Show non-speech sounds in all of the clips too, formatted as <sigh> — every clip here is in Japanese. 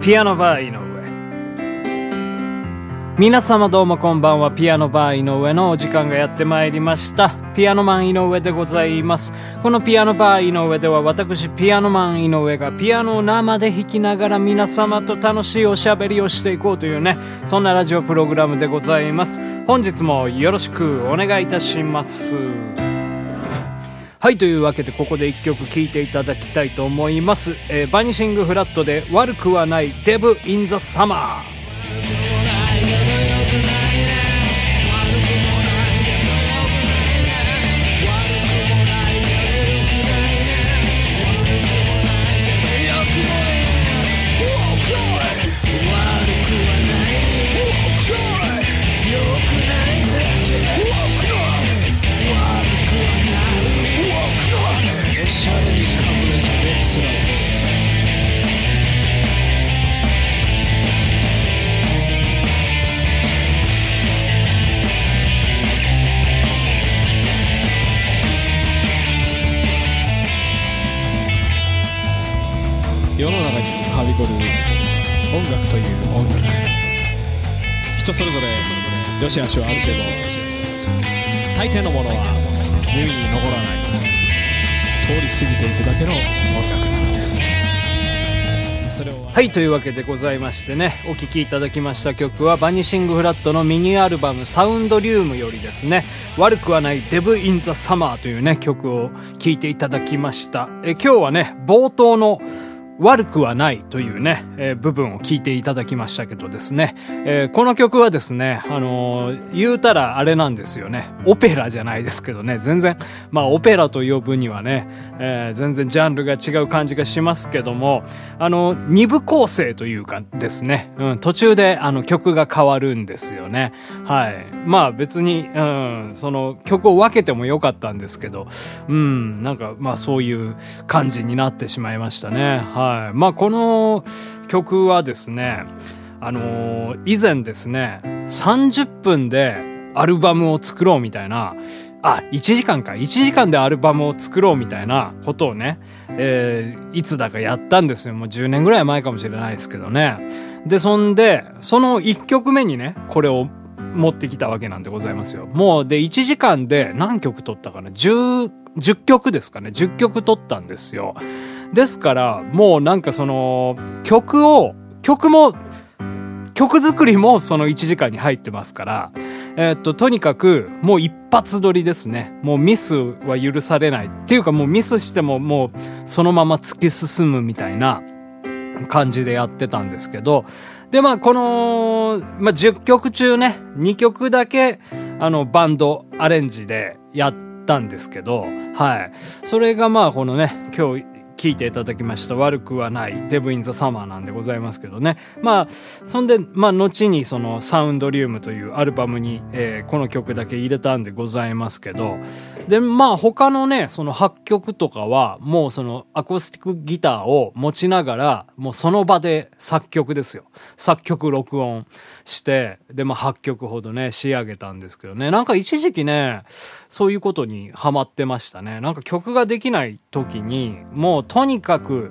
ピアノバー井上。皆様どうもこんばんは。ピアノバー井上のお時間がやってまいりました。ピアノマン井上でございます。このピアノバー井上では私ピアノマン井上がピアノを生で弾きながら皆様と楽しいおしゃべりをしていこうというねそんなラジオプログラムでございます。本日もよろしくお願いいたします。はい、というわけでここで一曲聴いていただきたいと思います。えーバニシングフラットで悪くはないデブ・イン・ザ・サマー。世の中にはびこる音楽という音楽。人それぞれ良し悪しはあるけど大抵のものは耳に残らない。通り過ぎていくだけの音楽なのですはい、というわけでございましてね、お聴きいただきました曲は、バニシングフラットのミニアルバム、サウンドリウムよりですね、悪くはないデブ・イン・ザ・サマーというね、曲を聴いていただきました。え今日はね、冒頭の、悪くはないというね、えー部分を聞いていただきましたけどですね、えーこの曲はですね、あのー言うたらあれなんですよね、オペラじゃないですけどね、全然、まあオペラと呼ぶにはね、え全然ジャンルが違う感じがしますけども、あの、二部構成というかですね、うん、途中であの曲が変わるんですよね。はい。まあ別に、うん、その曲を分けてもよかったんですけど、うん、なんかまあそういう感じになってしまいましたね。は。まあこの曲はですね、あのー以前ですね、30分でアルバムを作ろうみたいな、あ、1時間か。1時間でアルバムを作ろうみたいなことをね、えーいつだかやったんですよ。もう10年ぐらい前かもしれないですけどね。で、そんで、その1曲目にね、これを持ってきたわけなんでございますよ。もう、で、1時間で何曲撮ったかな ?10、10曲ですかね ?10 曲撮ったんですよ。ですから、もうなんかその、曲を、曲も、曲作りもその1時間に入ってますから、えーっと、とにかく、もう一発撮りですね。もうミスは許されない。っていうかもうミスしてももうそのまま突き進むみたいな感じでやってたんですけど、で、まあ、この、まあ、10曲中ね、2曲だけ、あの、バンドアレンジでやったんですけど、はい。それがまあ、このね、今日、聞いていただきました悪くはないデブ・イン・ザ・サマーなんでございますけどね。まあ、そんで、まあ、後にそのサウンドリウムというアルバムに、えーこの曲だけ入れたんでございますけど、で、まあ、他のね、その8曲とかは、もうそのアコースティックギターを持ちながら、もうその場で作曲ですよ。作曲録音して、で、まあ、8曲ほどね、仕上げたんですけどね。なんか一時期ね、そういうことにハマってましたね。なんか曲ができない時に、もうとにかく、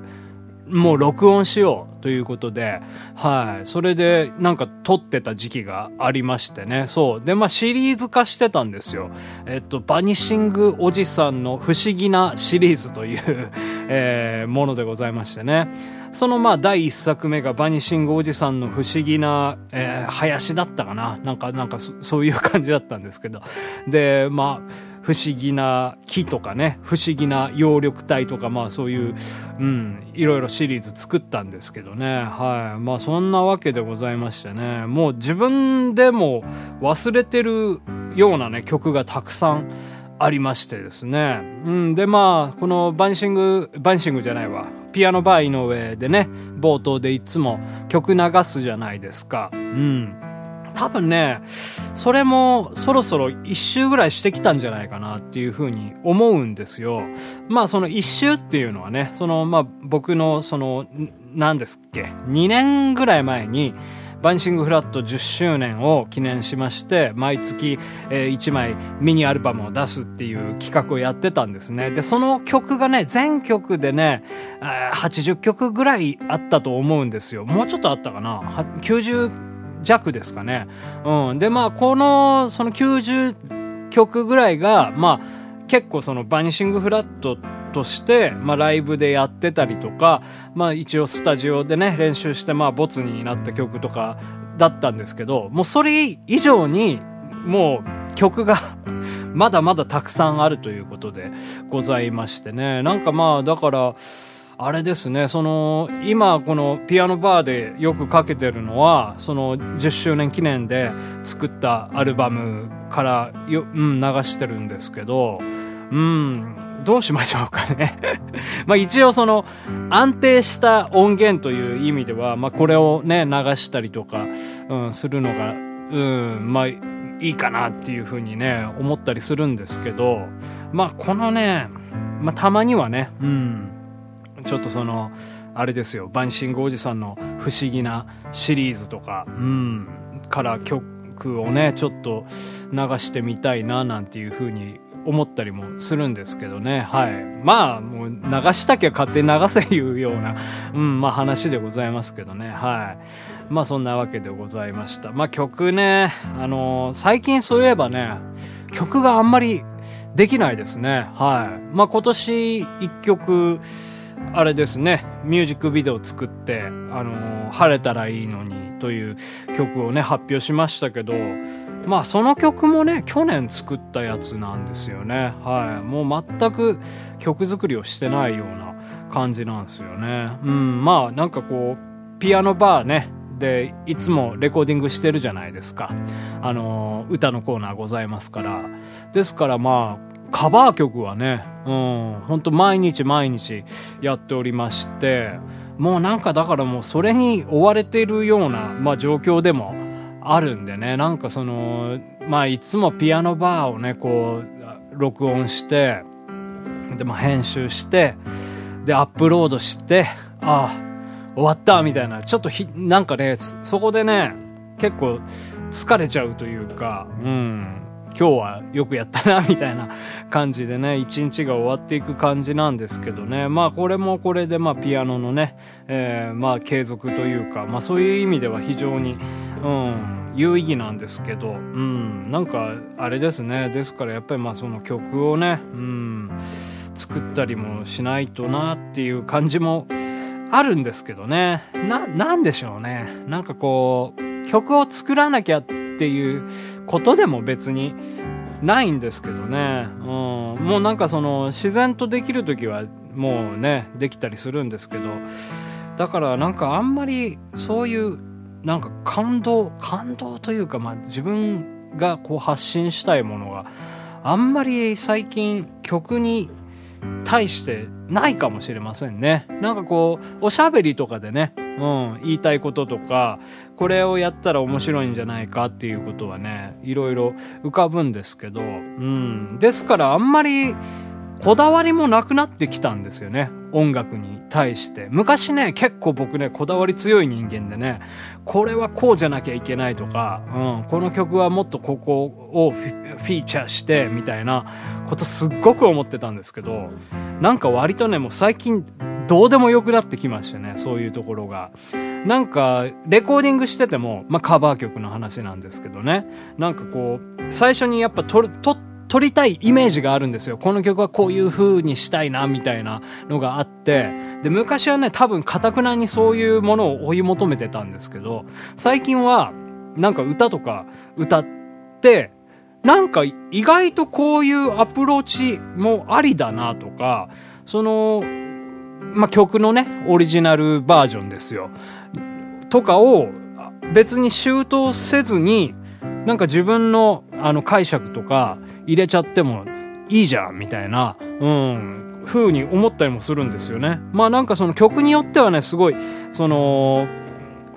もう録音しようということで、はい。それでなんか撮ってた時期がありましてね。そう。で、まあシリーズ化してたんですよ。えっと、バニシングおじさんの不思議なシリーズという、<laughs> えーものでございましてね。そのまあ第一作目がバニシングおじさんの不思議な、えー林だったかな。なんか、なんかそそういう感じだったんですけど。で、まあ、不思議な木とかね、不思議な葉緑体とか、まあそういう、うん、いろいろシリーズ作ったんですけどね。はい。まあそんなわけでございましてね。もう自分でも忘れてるようなね、曲がたくさんありましてですね。うん。で、まあ、このバンシング、バンシングじゃないわ。ピアノバー井上でね、冒頭でいつも曲流すじゃないですか。うん。多分ね、それもそろそろ一周ぐらいしてきたんじゃないかなっていうふうに思うんですよ。まあその一周っていうのはね、そのまあ僕のその、何ですっけ、2年ぐらい前に、バンシングフラット10周年を記念しまして、毎月、え1枚ミニアルバムを出すっていう企画をやってたんですね。で、その曲がね、全曲でね、80曲ぐらいあったと思うんですよ。もうちょっとあったかな？90弱ですかね。うん。で、まあ、この、その90曲ぐらいが、まあ、結構そのバニシングフラットとして、まあライブでやってたりとか、まあ一応スタジオでね、練習してまあボツになった曲とかだったんですけど、もうそれ以上に、もう曲がまだまだたくさんあるということでございましてね。なんかまあ、だから、あれですね、その、今このピアノバーでよくかけてるのは、その10周年記念で作ったアルバムからよ、うん、流してるんですけど、うん、どうしましょうかね。<laughs> まあ一応その安定した音源という意味では、まあこれをね、流したりとか、うん、するのが、うん、まあいいかなっていうふうにね、思ったりするんですけど、まあこのね、まあたまにはね、うん、ちょっとその、あれですよ、バンシングおじさんの不思議なシリーズとか、うん、から曲をね、ちょっと流してみたいななんていうふうに思ったりもするんですけどね。はい。まあ、もう流したきゃ勝手に流せいうような、うん、まあ話でございますけどね。はい。まあそんなわけでございました。まあ曲ね、あのー最近そういえばね、曲があんまりできないですね。はい。まあ今年一曲、あれですね、ミュージックビデオ作って、あの晴れたらいいのにという曲をね、発表しましたけど、まあその曲もね、去年作ったやつなんですよね。はい。もう全く曲作りをしてないような感じなんですよね。うん、まあなんかこう、ピアノバーね、で、いつもレコーディングしてるじゃないですか。あの歌のコーナーございますから。ですからまあ、カバー曲はね、うん、ほんと毎日毎日やっておりまして、もうなんかだからもうそれに追われているような、まあ状況でもあるんでね、なんかその、まあいつもピアノバーをね、こう、録音して、で、まあ編集して、で、アップロードして、ああ、終わったみたいな、ちょっとひ、なんかね、そそこでね、結構疲れちゃうというか、うん、今日はよくやったな、みたいな感じでね、<laughs> 一日が終わっていく感じなんですけどね、まあこれもこれで、まあピアノのね、えーまあ継続というか、まあそういう意味では非常に、うん、有意義なんですけど、うん、なんかあれですね、ですからやっぱりまあその曲をね、うん、作ったりもしないとなっていう感じもあるんですけどね。な、なんでしょうね。なんかこう、曲を作らなきゃってていうことでも別にないんですけどね。うん。もうなんかその自然とできる時はもうね、できたりするんですけど、だからなんかあんまりそういうなんか感動、感動というかまあ自分がこう発信したいものがあんまり最近曲に対してないかもしれませんね。なんかこう、おしゃべりとかでね、うん、言いたいこととか、これをやったら面白いんじゃないかっていうことはね、いろいろ浮かぶんですけど、うん。ですからあんまりこだわりもなくなってきたんですよね。音楽に対して。昔ね、結構僕ね、こだわり強い人間でね、これはこうじゃなきゃいけないとか、うん、この曲はもっとここをフィーチャーして、みたいなことすっごく思ってたんですけど、なんか割とね、もう最近どうでもよくなってきましたね、そういうところが。なんか、レコーディングしてても、まあカバー曲の話なんですけどね、なんかこう、最初にやっぱ撮る、撮っ撮りたいイメージがあるんですよ。この曲はこういう風にしたいな、みたいなのがあって。で、昔はね、多分、かたくなにそういうものを追い求めてたんですけど、最近は、なんか歌とか歌って、なんか意外とこういうアプローチもありだなとか、その、まあ、曲のね、オリジナルバージョンですよ。とかを別に周到せずに、なんか自分のあの解釈とか入れちゃってもいいじゃんみたいな、うん、風に思ったりもするんですよね。まあなんかその曲によってはね、すごい、その、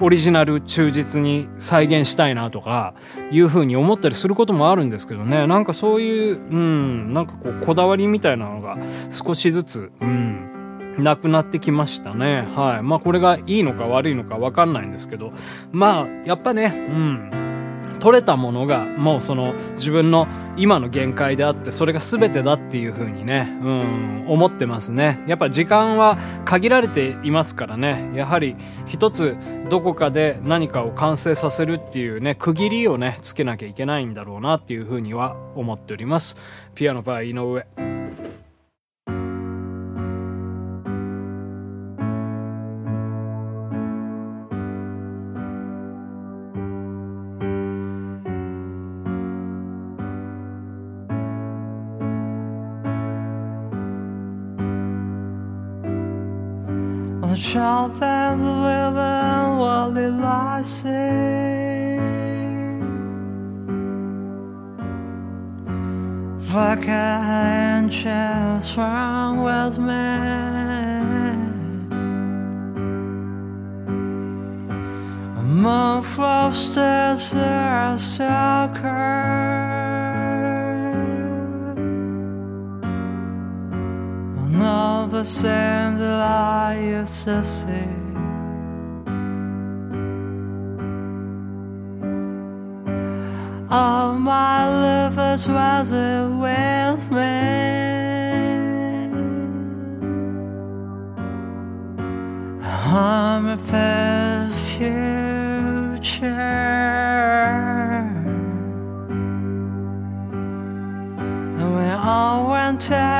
オリジナル忠実に再現したいなとかいう風に思ったりすることもあるんですけどね。なんかそういう、うん、なんかこうこだわりみたいなのが少しずつ、うん、なくなってきましたね。はい。まあこれがいいのか悪いのかわかんないんですけど、まあやっぱね、うん、取れたものがもうその自分の今の限界であってそれが全てだっていう風にね、うん、思ってますね。やっぱ時間は限られていますからね、やはり一つどこかで何かを完成させるっていうね、区切りをね、つけなきゃいけないんだろうなっていう風には思っております。ピアノバー井上。常伴慰问我的那些，vacation song was made. Among foster stars, soccer. the chandelier cessé. All my lovers rather well made. I'm a past future. And we all went out.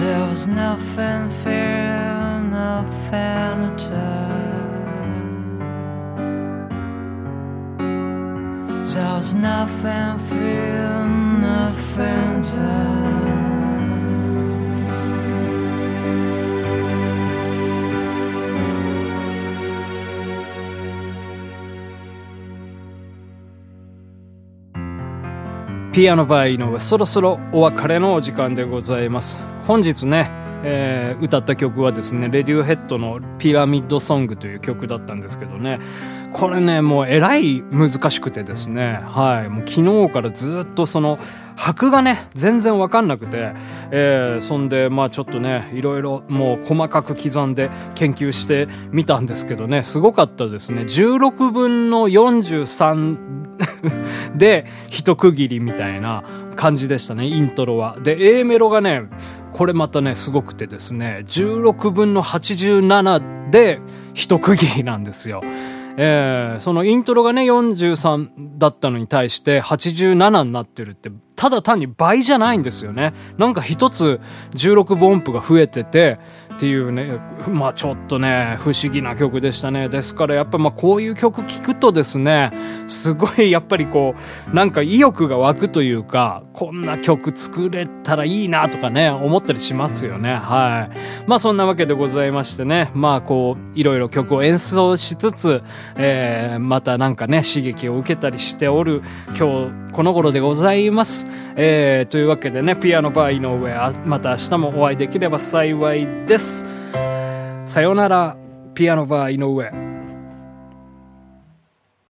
There was nothing fair in the fanatic. There was nothing fair. ピアノバー井上そろそろお別れのお時間でございます。本日ね、えー、歌った曲はですねレディオヘッドのピラミッドソングという曲だったんですけどね。これねもうえらい難しくてですね。はい。もう昨日からずっとその拍がね全然わかんなくて、えー、そんでまあちょっとねいろいろもう細かく刻んで研究してみたんですけどね。すごかったですね。16分の43 <laughs> で、一区切りみたいな感じでしたね、イントロは。で、A メロがね、これまたね、すごくてですね、16分の87で一区切りなんですよ。えー、そのイントロがね、43だったのに対して87になってるって、ただ単に倍じゃないんですよね。なんか一つ16分音符が増えてて、っていうね、まあちょっとね、不思議な曲でしたね。ですからやっぱまあこういう曲聴くとですね、すごいやっぱりこう、なんか意欲が湧くというか、こんな曲作れたらいいなとかね、思ったりしますよね。はい。まあそんなわけでございましてね、まあこう、いろいろ曲を演奏しつつ、えー、またなんかね、刺激を受けたりしておる今日この頃でございます。えー、というわけでね、ピアノバー井上、また明日もお会いできれば幸いです。さよなら、ピアノバー井上。